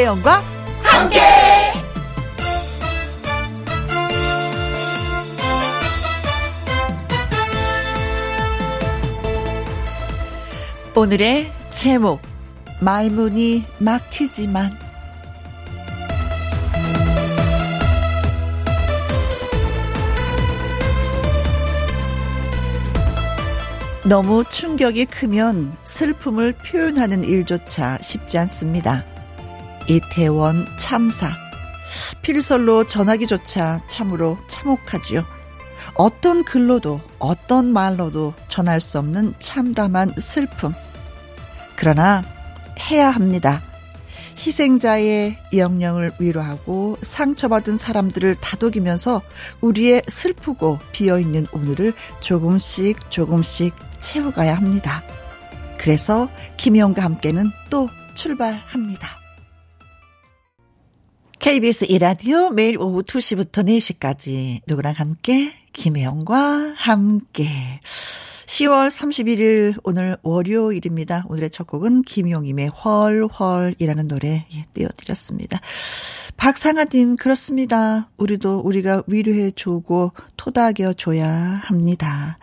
김혜영과 함께. 오늘의 제목 말문이 막히지만 너무 충격이 크면 슬픔을 표현하는 일조차 쉽지 않습니다. 이태원 참사. 필설로 전하기조차 참으로 참혹하지요. 어떤 글로도 어떤 말로도 전할 수 없는 참담한 슬픔. 그러나 해야 합니다. 희생자의 영령을 위로하고 상처받은 사람들을 다독이면서 우리의 슬프고 비어있는 오늘을 조금씩 조금씩 채워가야 합니다. 그래서 김희영과 함께는 또 출발합니다. KBS 이라디오 매일 오후 2시부터 4시까지 누구랑 함께 김혜영과 함께 10월 31일 오늘 월요일입니다. 오늘의 첫 곡은 김용임의 헐헐이라는 노래 예, 띄워드렸습니다. 박상아님 그렇습니다. 우리도 우리가 위로해 주고 토닥여 줘야 합니다.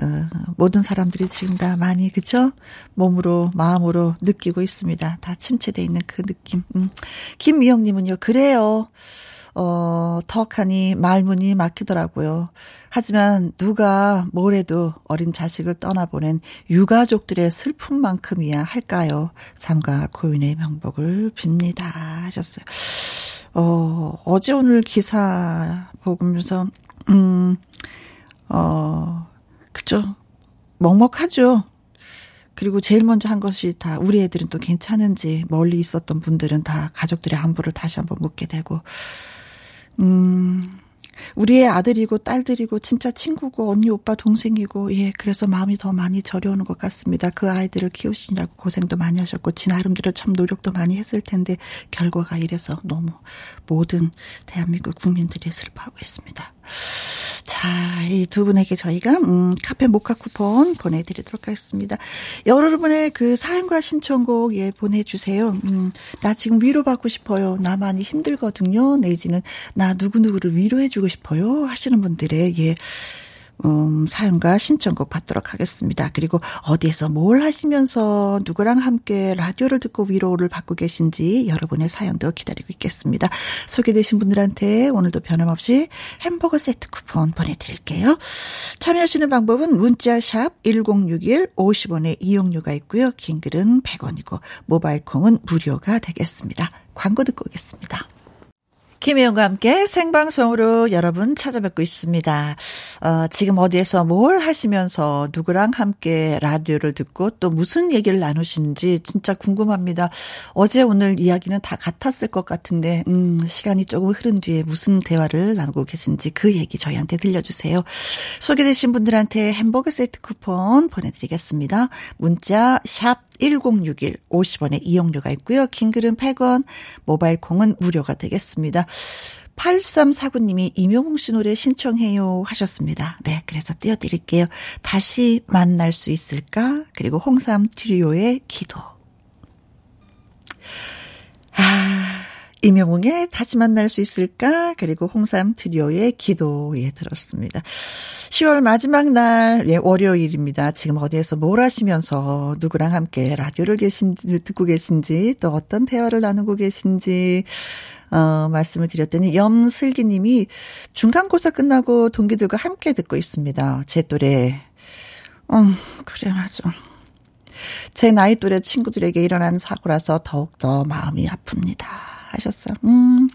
어, 모든 사람들이 지금 다 많이 그죠? 몸으로 마음으로 느끼고 있습니다. 다 침체돼 있는 그 느낌. 음. 김미영님은요 그래요. 어, 턱하니 말문이 막히더라고요. 하지만 누가 뭐래도 어린 자식을 떠나보낸 유가족들의 슬픔만큼이야 할까요? 삼가 고인의 명복을 빕니다. 하셨어요. 어, 어제 오늘 기사 보면서, 음, 어, 그죠. 먹먹하죠. 그리고 제일 먼저 한 것이 다 우리 애들은 또 괜찮은지 멀리 있었던 분들은 다 가족들의 안부를 다시 한번 묻게 되고 음, 우리의 아들이고 딸들이고 진짜 친구고 언니 오빠 동생이고 예 그래서 마음이 더 많이 저려오는 것 같습니다. 그 아이들을 키우시느라고 고생도 많이 하셨고 지 나름대로 참 노력도 많이 했을 텐데 결과가 이래서 너무 모든 대한민국 국민들이 슬퍼하고 있습니다. 자, 이 두 분에게 저희가 음, 카페 모카 쿠폰 보내드리도록 하겠습니다. 여러분의 그 사연과 신청곡 예 보내주세요. 음, 나 지금 위로받고 싶어요. 나 많이 힘들거든요. 내지는 나 누구 누구를 위로해주고 싶어요. 하시는 분들의 예. 음, 사연과 신청곡 받도록 하겠습니다. 그리고 어디에서 뭘 하시면서 누구랑 함께 라디오를 듣고 위로를 받고 계신지 여러분의 사연도 기다리고 있겠습니다. 소개되신 분들한테 오늘도 변함없이 햄버거 세트 쿠폰 보내드릴게요. 참여하시는 방법은 문자 샵 1061 50원의 이용료가 있고요. 긴 글은 100원이고 모바일 콩은 무료가 되겠습니다. 광고 듣고 오겠습니다. 김혜영과 함께 생방송으로 여러분 찾아뵙고 있습니다. 어, 지금 어디에서 뭘 하시면서 누구랑 함께 라디오를 듣고 또 무슨 얘기를 나누시는지 진짜 궁금합니다. 어제 오늘 이야기는 다 같았을 것 같은데, 음, 시간이 조금 흐른 뒤에 무슨 대화를 나누고 계신지 그 얘기 저희한테 들려주세요. 소개되신 분들한테 햄버거 세트 쿠폰 보내드리겠습니다. 문자 샵 1061 50원의 이용료가 있고요. 긴 글은 100원, 모바일 콩은 무료가 되겠습니다. 8349님이 임용웅 씨 노래 신청해요 하셨습니다. 네, 그래서 띄워드릴게요. 다시 만날 수 있을까? 그리고 홍삼 트리오의 기도. 아, 임영웅의 다시 만날 수 있을까? 그리고 홍삼 트리오의 기도에 들었습니다. 10월 마지막 날, 예, 월요일입니다. 지금 어디에서 뭘 하시면서 누구랑 함께 라디오를 계신지, 듣고 계신지, 또 어떤 대화를 나누고 계신지, 어, 말씀을 드렸더니 염슬기 님이 중간고사 끝나고 동기들과 함께 듣고 있습니다. 제 또래. 음, 그래, 맞아. 제 나이 또래 친구들에게 일어난 사고라서 더욱더 마음이 아픕니다. 하셨어요. 음.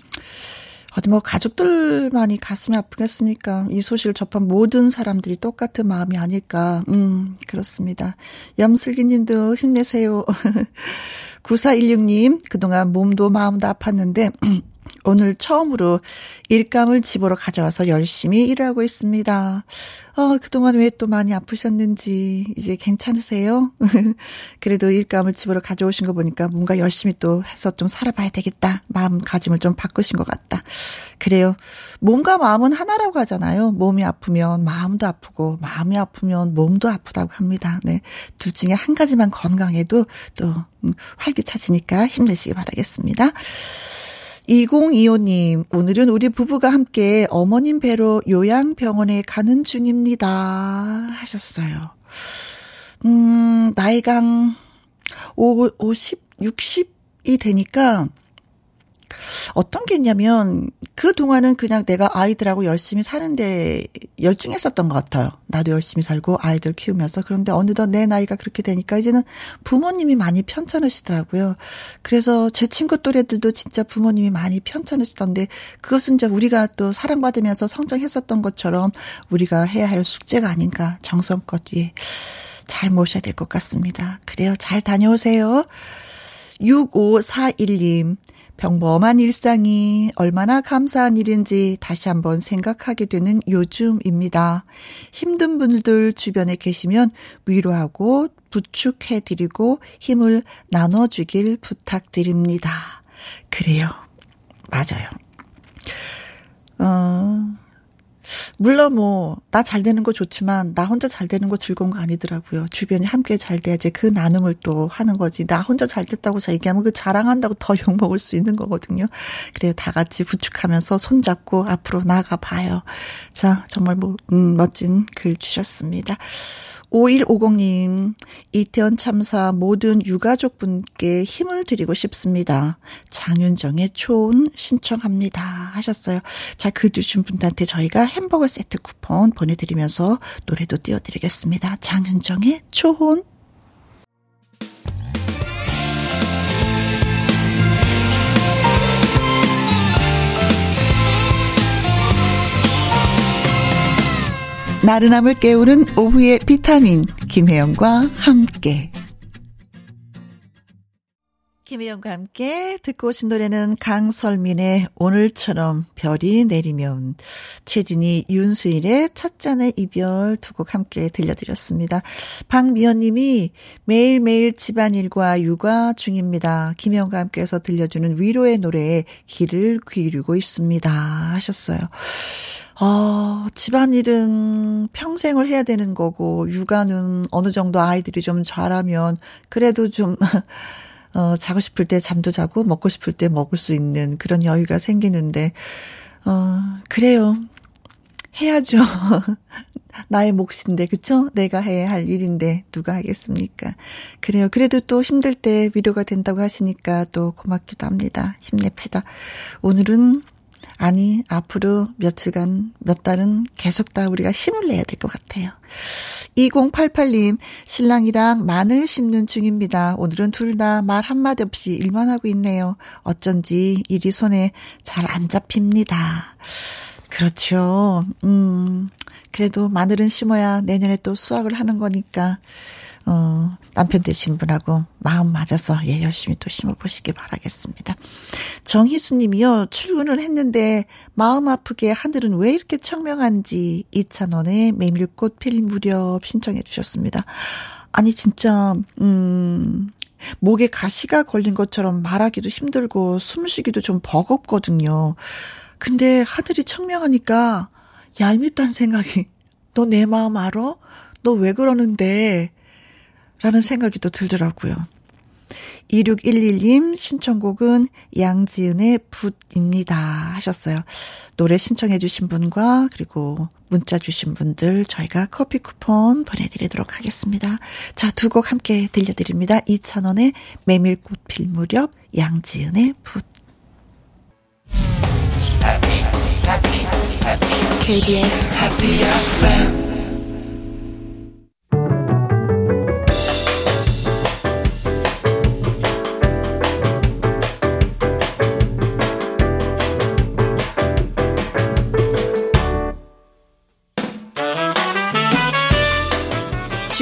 어디 뭐 가족들만이 가슴이 아프겠습니까? 이 소식을 접한 모든 사람들이 똑같은 마음이 아닐까. 음, 그렇습니다. 염슬기 님도 힘내세요. 9416님, 그동안 몸도 마음도 아팠는데, 오늘 처음으로 일감을 집으로 가져와서 열심히 일하고 있습니다. 어, 그동안 왜 또 많이 아프셨는지 이제 괜찮으세요? 그래도 일감을 집으로 가져오신 거 보니까 뭔가 열심히 또 해서 좀 살아봐야 되겠다. 마음가짐을 좀 바꾸신 것 같다. 그래요. 몸과 마음은 하나라고 하잖아요. 몸이 아프면 마음도 아프고 마음이 아프면 몸도 아프다고 합니다. 네. 둘 중에 한 가지만 건강해도 또 음, 활기차지니까 힘내시기 바라겠습니다. 2025님, 오늘은 우리 부부가 함께 어머님 뵈러 요양병원에 가는 중입니다. 하셨어요. 음, 나이가 50, 60이 되니까 어떤 게 있냐면 그 동안은 그냥 내가 아이들하고 열심히 사는데 열중했었던 것 같아요. 나도 열심히 살고 아이들 키우면서 그런데 어느덧 내 나이가 그렇게 되니까 이제는 부모님이 많이 편찮으시더라고요. 그래서 제 친구 또래들도 진짜 부모님이 많이 편찮으시던데 그것은 이제 우리가 또 사랑받으면서 성장했었던 것처럼 우리가 해야 할 숙제가 아닌가 정성껏 예. 잘 모셔야 될 것 같습니다. 그래요. 잘 다녀오세요. 6541님. 평범한 일상이 얼마나 감사한 일인지 다시 한번 생각하게 되는 요즘입니다. 힘든 분들 주변에 계시면 위로하고 부축해드리고 힘을 나눠주길 부탁드립니다. 그래요. 맞아요. 어, 물론 뭐, 나 잘 되는 거 좋지만, 나 혼자 잘 되는 거 즐거운 거 아니더라고요. 주변이 함께 잘 돼야지 그 나눔을 또 하는 거지. 나 혼자 잘 됐다고 자 얘기하면 그 자랑한다고 더 욕먹을 수 있는 거거든요. 그래요. 다 같이 부축하면서 손잡고 앞으로 나가 봐요. 자, 정말 뭐, 음, 멋진 글 주셨습니다. 5150님, 이태원 참사 모든 유가족분께 힘을 드리고 싶습니다. 장윤정의 초혼 신청합니다. 하셨어요. 자, 글 주신 분들한테 저희가 햄 버거 세트 쿠폰 보내드리면서 노래도 띄워드리겠습니다. 장윤정의 초혼. 나른함을 깨우는 오후의 비타민 김혜영과 함께 김혜영과 함께 듣고 오신 노래는 강설민의 오늘처럼 별이 내리면 최진희 윤수일의 첫 잔의 이별 두 곡 함께 들려드렸습니다. 박미연님이 매일매일 집안일과 육아 중입니다. 김혜영과 함께해서 들려주는 위로의 노래에 귀를 기울이고 있습니다 하셨어요. 어, 집안일은 평생을 해야 되는 거고, 육아는 어느 정도 아이들이 좀 자라면, 그래도 좀, 어, 자고 싶을 때 잠도 자고, 먹고 싶을 때 먹을 수 있는 그런 여유가 생기는데, 어, 그래요. 해야죠. 나의 몫인데, 그쵸? 내가 해야 할 일인데, 누가 하겠습니까? 그래요. 그래도 또 힘들 때 위로가 된다고 하시니까 또 고맙기도 합니다. 힘냅시다. 오늘은 아니, 앞으로 며칠간, 몇 달은 계속 다 우리가 힘을 내야 될 것 같아요. 2088님, 신랑이랑 마늘 심는 중입니다. 오늘은 둘 다 말 한마디 없이 일만 하고 있네요. 어쩐지 일이 손에 잘 안 잡힙니다. 그렇죠. 음, 그래도 마늘은 심어야 내년에 또 수확을 하는 거니까. 어, 남편 되신 분하고 마음 맞아서 예, 열심히 또 심어 보시기 바라겠습니다. 정희수 님이요, 출근을 했는데 마음 아프게 하늘은 왜 이렇게 청명한지 이찬원의 메밀꽃 필 무렵 신청해 주셨습니다. 아니, 진짜, 음, 목에 가시가 걸린 것처럼 말하기도 힘들고 숨쉬기도 좀 버겁거든요. 근데 하늘이 청명하니까 얄밉다는 생각이, 너 내 마음 알아? 너 왜 그러는데? 라는 생각이 또 들더라고요. 2611님 신청곡은 양지은의 붓입니다 하셨어요. 노래 신청해 주신 분과 그리고 문자 주신 분들 저희가 커피 쿠폰 보내드리도록 하겠습니다. 자, 두 곡 함께 들려드립니다. 2,000원의 메밀꽃 필 무렵 양지은의 붓. KBS Happy FM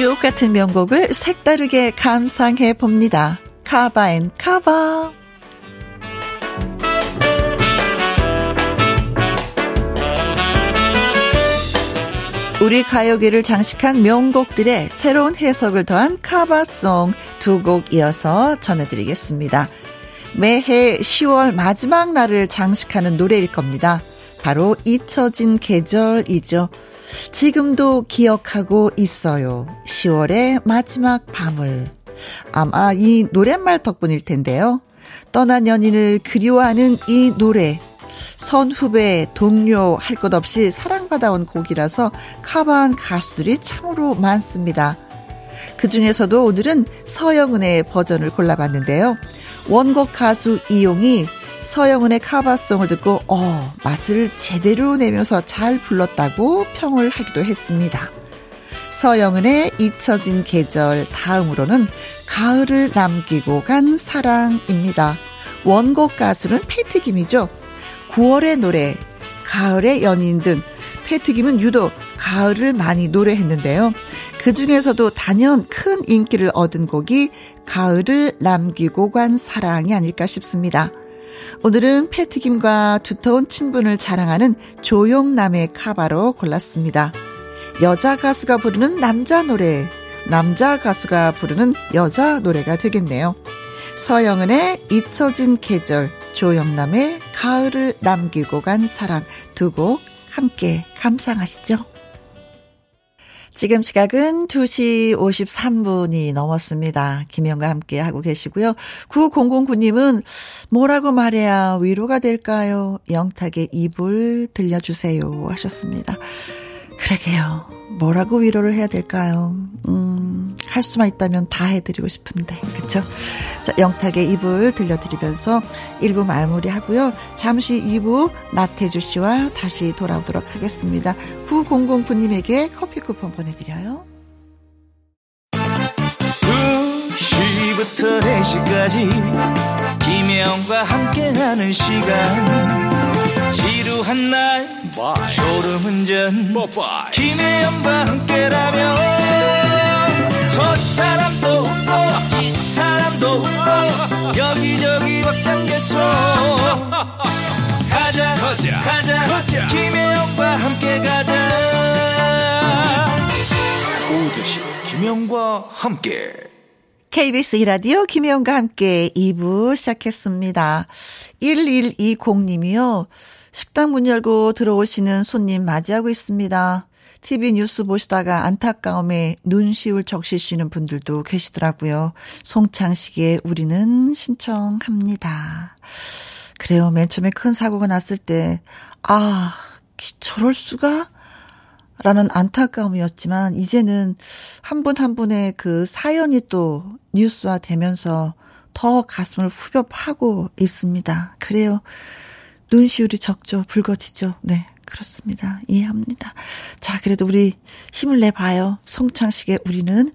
주옥 같은 명곡을 색다르게 감상해 봅니다. Cover and Cover. 우리 가요계를 장식한 명곡들의 새로운 해석을 더한 커버송 두 곡 이어서 전해드리겠습니다. 매해 10월 마지막 날을 장식하는 노래일 겁니다. 바로 잊혀진 계절이죠. 지금도 기억하고 있어요. 10월의 마지막 밤을. 아마 이 노랫말 덕분일 텐데요. 떠난 연인을 그리워하는 이 노래. 선후배, 동료 할 것 없이 사랑받아온 곡이라서 카바한 가수들이 참으로 많습니다. 그 중에서도 오늘은 서영은의 버전을 골라봤는데요. 원곡 가수 이용이 서영은의 카바송을 듣고 어 맛을 제대로 내면서 잘 불렀다고 평을 하기도 했습니다. 서영은의 잊혀진 계절 다음으로는 가을을 남기고 간 사랑입니다. 원곡 가수는 패트김이죠. 9월의 노래, 가을의 연인 등 패트김은 유독 가을을 많이 노래했는데요. 그 중에서도 단연 큰 인기를 얻은 곡이 가을을 남기고 간 사랑이 아닐까 싶습니다. 오늘은 패트김과 두터운 친분을 자랑하는 조용남의 카바로 골랐습니다. 여자 가수가 부르는 남자 노래, 남자 가수가 부르는 여자 노래가 되겠네요. 서영은의 잊혀진 계절, 조영남의 가을을 남기고 간 사랑 두 곡 함께 감상하시죠. 지금 시각은 2시 53분이 넘었습니다. 김영과 함께 하고 계시고요. 9009님은 뭐라고 말해야 위로가 될까요? 영탁의 입을 들려주세요 하셨습니다. 그러게요. 뭐라고 위로를 해야 될까요? 음, 할 수만 있다면 다 해드리고 싶은데. 그쵸? 자, 영탁의 입을 들려드리면서 1부 마무리 하고요. 잠시 2부 나태주 씨와 다시 돌아오도록 하겠습니다. 9009님에게 커피 쿠폰 보내드려요. 2시부터 4시까지 김혜영과 함께하는 시간 지루한 날 졸음운전 김혜영과 함께라면 저 사람도 웃고 이 사람도 웃고 여기저기 벅장개소 가자 가자 가자, 가자. 김혜영과 함께 가자 오두시 김혜영과 함께 KBS 이라디오 김혜영과 함께 2부 시작했습니다. 1120님이요. 식당 문 열고 들어오시는 손님 맞이하고 있습니다. TV 뉴스 보시다가 안타까움에 눈시울 적시시는 분들도 계시더라고요. 송창식의 우리는 신청합니다. 그래요. 맨 처음에 큰 사고가 났을 때, 아, 저럴 수가? 라는 안타까움이었지만, 이제는 한 분한 분의 그 사연이 또 뉴스화 되면서 더 가슴을 후벼파고 있습니다. 그래요. 눈시울이 적죠. 붉어지죠. 네. 그렇습니다. 이해합니다. 자, 그래도 우리 힘을 내봐요. 송창식의 우리는.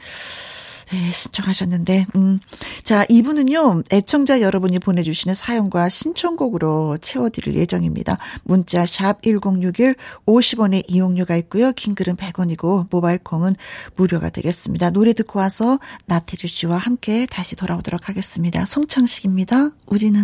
네, 신청하셨는데, 음. 자, 이분은요, 애청자 여러분이 보내주시는 사연과 신청곡으로 채워드릴 예정입니다. 문자 샵 1061, 50원의 이용료가 있고요. 긴 글은 100원이고, 모바일 콩은 무료가 되겠습니다. 노래 듣고 와서 나태주 씨와 함께 다시 돌아오도록 하겠습니다. 송창식입니다. 우리는.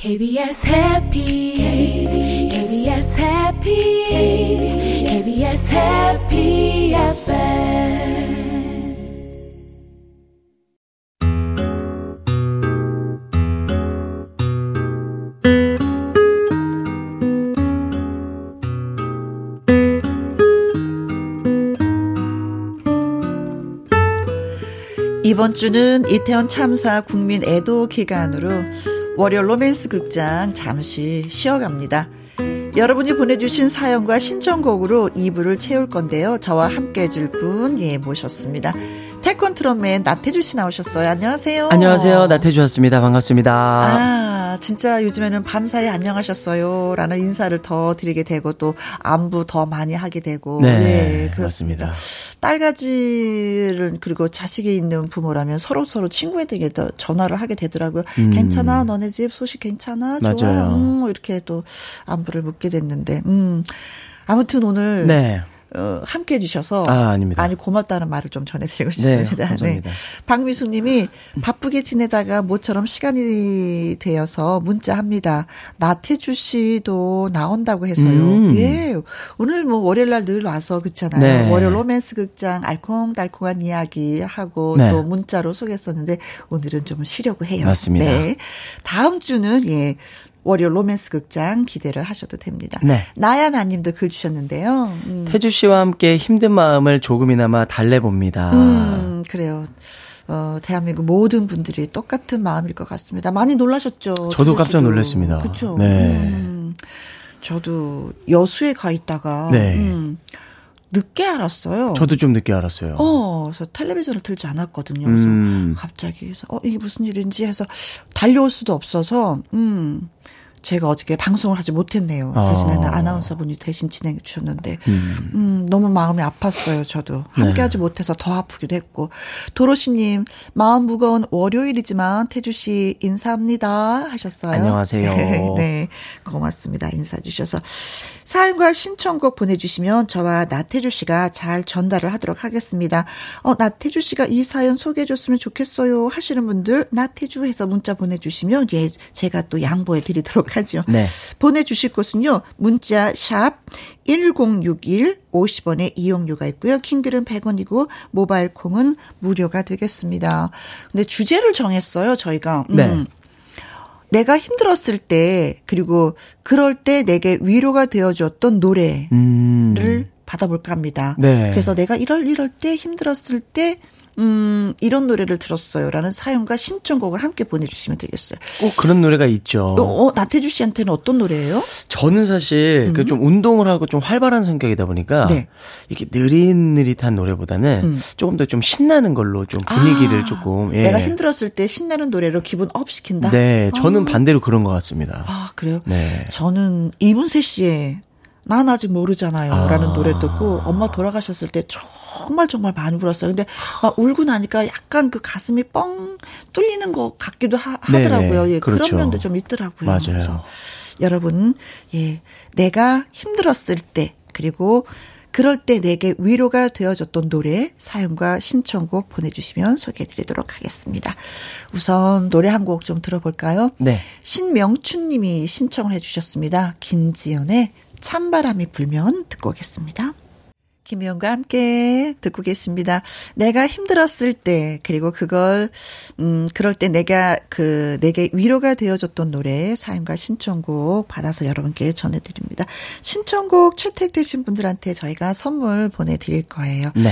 KBS 해피 KBS 해피 KBS 해피 FM 이번 주는 이태원 참사 국민 애도 기간으로 월요 로맨스 극장 잠시 쉬어갑니다. 여러분이 보내주신 사연과 신청곡으로 2부를 채울 건데요. 저와 함께 해줄 분, 예, 모셨습니다. 태권트럼맨 나태주 씨 나오셨어요. 안녕하세요. 안녕하세요. 나태주였습니다. 반갑습니다. 아, 진짜 요즘에는 밤사이 안녕하셨어요. 라는 인사를 더 드리게 되고 또 안부 더 많이 하게 되고. 네. 네 그렇습니다. 맞습니다. 딸가지를 그리고 자식이 있는 부모라면 서로 서로 친구에게 더 전화를 하게 되더라고요. 음. 괜찮아? 너네 집 소식 괜찮아? 좋아? 맞아요. 음, 이렇게 또 안부를 묻게 됐는데. 음. 아무튼 오늘. 네. 어, 함께 해주셔서 아, 아닙니다. 아니 고맙다는 말을 좀 전해드리고 네, 싶습니다. 네, 네. 박미숙님이 바쁘게 지내다가 모처럼 시간이 되어서 문자합니다. 나태주 씨도 나온다고 해서요. 음. 예, 오늘 뭐 월요일 날 늘 와서 그렇잖아요. 네. 월요 로맨스 극장 알콩달콩한 이야기 하고 네. 또 문자로 소개했었는데 오늘은 좀 쉬려고 해요. 맞습니다. 네, 다음 주는 예 월요 로맨스 극장 기대를 하셔도 됩니다. 네. 나야나님도 글 주셨는데요. 음. 태주 씨와 함께 힘든 마음을 조금이나마 달래봅니다. 음, 그래요. 어, 대한민국 모든 분들이 똑같은 마음일 것 같습니다. 많이 놀라셨죠? 저도 깜짝 놀랐습니다. 그렇죠. 네. 음, 저도 여수에 가 있다가 네. 음, 늦게 알았어요. 저도 좀 늦게 알았어요. 어, 그래서 텔레비전을 틀지 않았거든요. 그래서 음. 갑자기 그래서 어 이게 무슨 일인지 해서 달려올 수도 없어서 음. 제가 어저께 방송을 하지 못했네요. 아. 대신에는 아나운서분이 대신 진행해 주셨는데, 음. 음 너무 마음이 아팠어요, 저도. 함께 네. 하지 못해서 더 아프기도 했고. 도로시님, 마음 무거운 월요일이지만 태주 씨 인사합니다. 하셨어요. 안녕하세요. 네, 고맙습니다. 인사 주셔서. 사연과 신청곡 보내주시면 저와 나태주 씨가 잘 전달을 하도록 하겠습니다. 어, 나태주 씨가 이 사연 소개해 줬으면 좋겠어요. 하시는 분들, 나태주 해서 문자 보내주시면, 예, 제가 또 양보해 드리도록 하죠. 네. 보내주실 곳은요. 문자 샵 1061, 50원의 이용료가 있고요. 킹글은 100원이고 모바일 콩은 무료가 되겠습니다. 근데 주제를 정했어요. 저희가. 음. 네. 내가 힘들었을 때 그리고 그럴 때 내게 위로가 되어줬던 노래를 음. 받아볼까 합니다. 네. 그래서 내가 이럴 이럴 때 힘들었을 때 음, 이런 노래를 들었어요 라는 사연과 신청곡을 함께 보내주시면 되겠어요. 꼭 그런 노래가 있죠. 어, 어 나태주 씨한테는 어떤 노래예요? 저는 사실 음. 그좀 운동을 하고 좀 활발한 성격이다 보니까 네. 이렇게 느릿느릿한 노래보다는 음. 조금 더 좀 신나는 걸로 좀 분위기를 아, 조금 예. 내가 힘들었을 때 신나는 노래로 기분 업 시킨다. 네, 저는 아. 반대로 그런 것 같습니다. 아 그래요? 네. 저는 이문세 씨의 난 아직 모르잖아요. 아. 라는 노래 듣고 엄마 돌아가셨을 때 정말 정말 많이 울었어요. 근데 막 울고 나니까 약간 그 가슴이 뻥 뚫리는 것 같기도 하, 더라고요 예, 그렇죠. 그런 면도 좀 있더라고요. 맞아요. 그래서 여러분, 예, 내가 힘들었을 때 그리고 그럴 때 내게 위로가 되어줬던 노래 사연과 신청곡 보내주시면 소개해드리도록 하겠습니다. 우선 노래 한 곡 좀 들어볼까요? 네. 신명춘님이 신청을 해주셨습니다. 김지연의 찬바람이 불면 듣고 오겠습니다. 김희영과 함께 듣고 계십니다. 내가 힘들었을 때, 그리고 그걸, 음, 그럴 때 내가, 그, 내게 위로가 되어줬던 노래, 사연과 신청곡 받아서 여러분께 전해드립니다. 신청곡 채택되신 분들한테 저희가 선물 보내드릴 거예요. 네.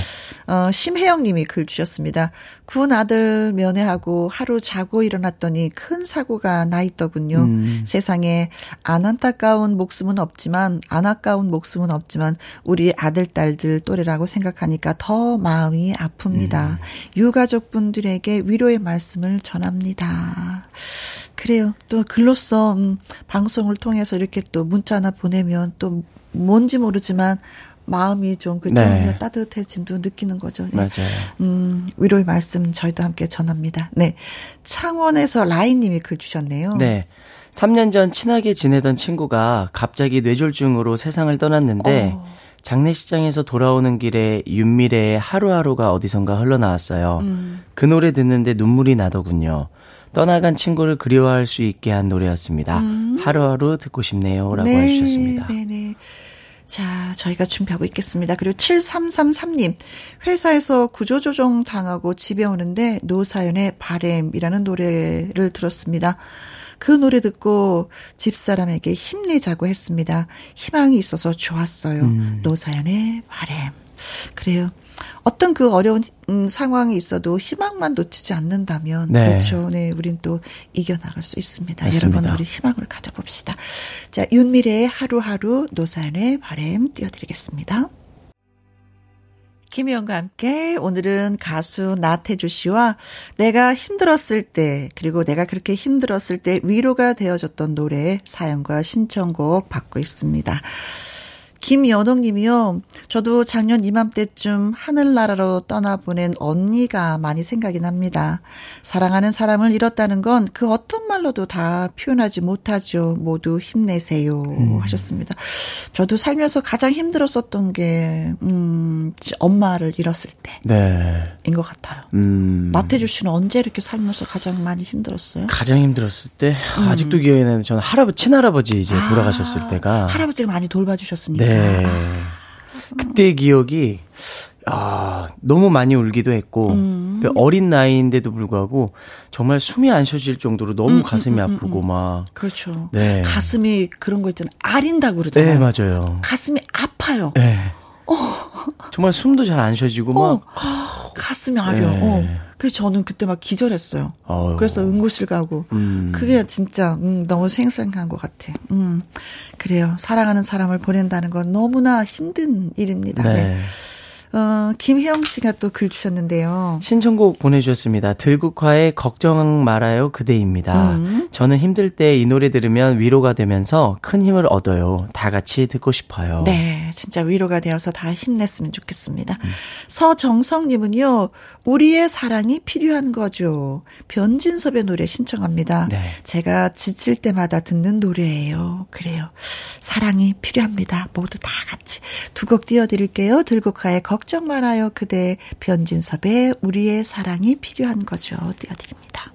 어, 심혜영 님이 글 주셨습니다. 군 아들 면회하고 하루 자고 일어났더니 큰 사고가 나 있더군요. 음. 세상에 안 안타까운 목숨은 없지만, 안 아까운 목숨은 없지만, 우리 아들, 딸들 또래라고 생각하니까 더 마음이 아픕니다. 음. 유가족분들에게 위로의 말씀을 전합니다. 그래요. 또 글로써 음, 방송을 통해서 이렇게 또 문자 하나 보내면 또 뭔지 모르지만 마음이 좀 그죠 네. 따뜻해짐도 느끼는 거죠. 네. 맞아요. 음, 위로의 말씀 저희도 함께 전합니다. 네. 창원에서 라인님이 글 주셨네요. 네. 3년 전 친하게 지내던 친구가 갑자기 뇌졸중으로 세상을 떠났는데 어. 장례식장에서 돌아오는 길에 윤미래의 하루하루가 어디선가 흘러나왔어요. 음. 그 노래 듣는데 눈물이 나더군요. 떠나간 친구를 그리워할 수 있게 한 노래였습니다. 음. 하루하루 듣고 싶네요. 라고 네, 해주셨습니다. 네네. 자, 저희가 준비하고 있겠습니다. 그리고 7333님, 회사에서 구조조정 당하고 집에 오는데 노사연의 바램이라는 노래를 들었습니다. 그 노래 듣고 집사람에게 힘내자고 했습니다. 희망이 있어서 좋았어요. 음. 노사연의 바램. 그래요. 어떤 그 어려운 음, 상황이 있어도 희망만 놓치지 않는다면 네. 그렇죠. 네, 우린 또 이겨나갈 수 있습니다. 맞습니다. 여러분 우리 희망을 가져봅시다. 자, 윤미래의 하루하루 노사연의 바램 띄워드리겠습니다. 김희영과 함께 오늘은 가수 나태주 씨와 내가 힘들었을 때 그리고 내가 그렇게 힘들었을 때 위로가 되어줬던 노래 사연과 신청곡 받고 있습니다. 김연옥 님이요. 저도 작년 이맘때쯤 하늘나라로 떠나보낸 언니가 많이 생각이 납니다. 사랑하는 사람을 잃었다는 건 그 어떤 말로도 다 표현하지 못하죠. 모두 힘내세요. 음. 하셨습니다. 저도 살면서 가장 힘들었었던 게, 음, 엄마를 잃었을 때. 네. 인것 같아요. 음. 나태주 씨는 언제 이렇게 살면서 가장 많이 힘들었어요? 가장 힘들었을 때? 음. 아직도 기억이 나는 저는 할아버지, 친할아버지 이제 아, 돌아가셨을 때가. 할아버지가 많이 돌봐주셨으니까. 네. 네. 그때 기억이 아, 너무 많이 울기도 했고, 음. 그 어린 나이인데도 불구하고, 정말 숨이 안 쉬어질 정도로 너무 음, 음 가슴이 음, 음, 아프고, 막. 그렇죠. 네. 가슴이 그런 거 있잖아요. 아린다고 그러잖아요. 네, 맞아요. 가슴이 아파요. 네. 어. 정말 숨도 잘 안 쉬어지고, 막. 어. 가슴이 아려. 네. 어. 그래서 저는 그때 막 기절했어요. 어휴. 그래서 응고실 가고. 음. 그게 진짜, 음, 너무 생생한 것 같아. 음. 그래요. 사랑하는 사람을 보낸다는 건 너무나 힘든 일입니다. 네. 네. 어, 김혜영 씨가 또 글 주셨는데요. 신청곡 보내주셨습니다. 들국화의 걱정 말아요 그대입니다. 음. 저는 힘들 때 이 노래 들으면 위로가 되면서 큰 힘을 얻어요. 다 같이 듣고 싶어요. 네, 진짜 위로가 되어서 다 힘냈으면 좋겠습니다. 음. 서정성님은요, 우리의 사랑이 필요한 거죠. 변진섭의 노래 신청합니다. 네. 제가 지칠 때마다 듣는 노래예요. 그래요. 사랑이 필요합니다. 모두 다 같이 두 곡 띄워드릴게요. 들국화의 걱 걱정 말아요 그대 변진섭의 우리의 사랑이 필요한 거죠. 띄워드립니다.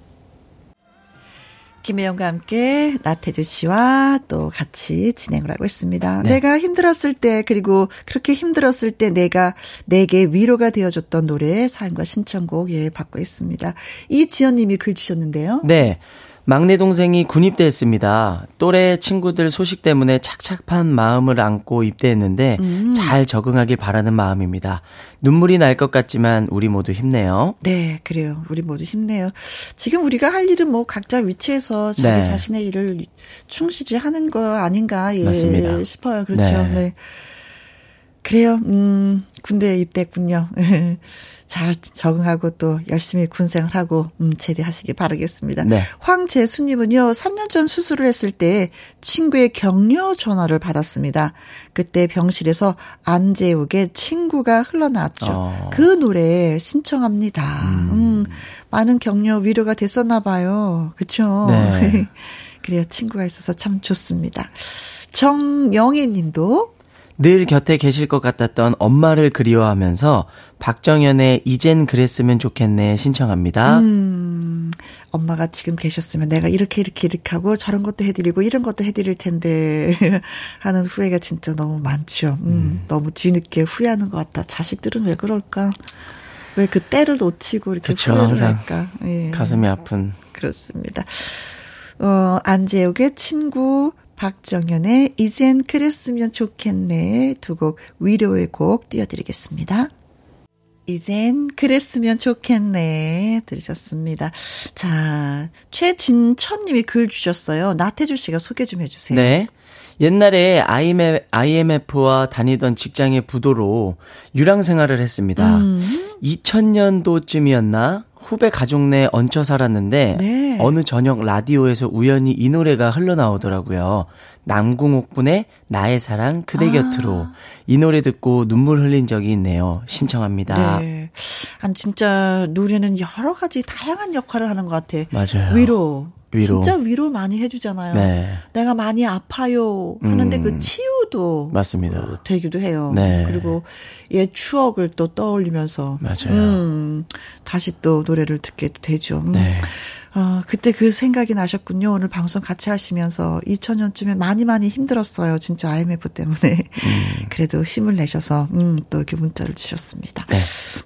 김혜영과 함께 나태주 씨와 또 같이 진행을 하고 있습니다. 네. 내가 힘들었을 때 그리고 그렇게 힘들었을 때 내가 내게 위로가 되어줬던 노래 사연과 신청곡 예 받고 있습니다. 이지연 님이 글 주셨는데요. 네. 막내 동생이 군입대했습니다. 또래 친구들 소식 때문에 착착한 마음을 안고 입대했는데 음. 잘 적응하길 바라는 마음입니다. 눈물이 날 것 같지만 우리 모두 힘내요. 네, 그래요. 우리 모두 힘내요. 지금 우리가 할 일은 뭐 각자 위치에서 자기 네. 자신의 일을 충실히 하는 거 아닌가 예, 맞습니다. 싶어요. 그렇죠. 네. 네. 그래요. 음, 군대에 입대했군요. 잘 적응하고 또 열심히 군생을 하고 음, 제대하시기 바라겠습니다. 네. 황재수님은요, 3년 전 수술을 했을 때 친구의 격려 전화를 받았습니다. 그때 병실에서 안재욱의 친구가 흘러나왔죠. 어. 그 노래 신청합니다. 음. 음, 많은 격려 위로가 됐었나 봐요. 그쵸? 네. 그래요. 친구가 있어서 참 좋습니다. 정영애 님도 늘 곁에 계실 것 같았던 엄마를 그리워하면서 박정현의 이젠 그랬으면 좋겠네 신청합니다. 음, 엄마가 지금 계셨으면 내가 이렇게 이렇게 이렇게 하고 저런 것도 해드리고 이런 것도 해드릴 텐데 하는 후회가 진짜 너무 많죠. 음, 음. 너무 뒤늦게 후회하는 것 같다. 자식들은 왜 그럴까? 왜 그 때를 놓치고 이렇게 그쵸, 후회를 항상 할까? 예. 가슴이 아픈. 그렇습니다. 어, 안재욱의 친구 박정현의 이젠 그랬으면 좋겠네 두 곡 위로의 곡 띄워드리겠습니다. 이젠 그랬으면 좋겠네 들으셨습니다. 자 최진천님이 글 주셨어요. 나태주 씨가 소개 좀 해주세요. 네. 옛날에 IMF와 다니던 직장의 부도로 유랑 생활을 했습니다. 음. 2000년도쯤이었나 후배 가족 내 얹혀 살았는데 네. 어느 저녁 라디오에서 우연히 이 노래가 흘러나오더라고요. 남궁옥 분의 나의 사랑 그대 아. 곁으로 이 노래 듣고 눈물 흘린 적이 있네요. 신청합니다. 네. 한 진짜 노래는 여러 가지 다양한 역할을 하는 것 같아. 맞아요. 위로. 위로. 진짜 위로 많이 해주잖아요. 네. 내가 많이 아파요 하는데 그 음. 그 치유도 맞습니다. 되기도 해요. 네. 그리고 옛 추억을 또 떠올리면서 맞아요. 음, 다시 또 노래를 듣게 되죠. 음. 네. 어, 그때 그 생각이 나셨군요. 오늘 방송 같이 하시면서 2000년쯤에 많이 많이 힘들었어요. 진짜 IMF 때문에. 음. 그래도 힘을 내셔서, 음, 또 이렇게 문자를 주셨습니다. 네.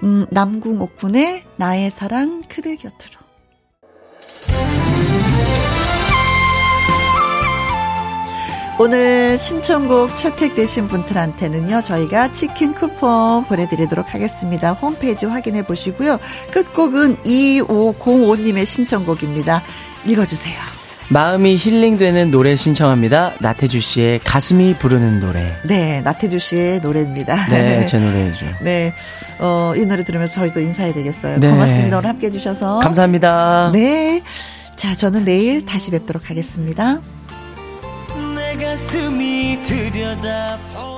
음, 남궁옥분의 나의 사랑 그대 곁으로. 오늘 신청곡 채택되신 분들한테는요, 저희가 치킨 쿠폰 보내드리도록 하겠습니다. 홈페이지 확인해 보시고요. 끝곡은 2505님의 신청곡입니다. 읽어주세요. 마음이 힐링되는 노래 신청합니다. 나태주 씨의 가슴이 부르는 노래. 네, 나태주 씨의 노래입니다. 네, 제 노래죠. 네, 어, 이 노래 들으면서 저희도 인사해야 되겠어요. 네. 고맙습니다. 오늘 함께 해주셔서. 감사합니다. 네. 자, 저는 내일 다시 뵙도록 하겠습니다. 가슴이 들여다보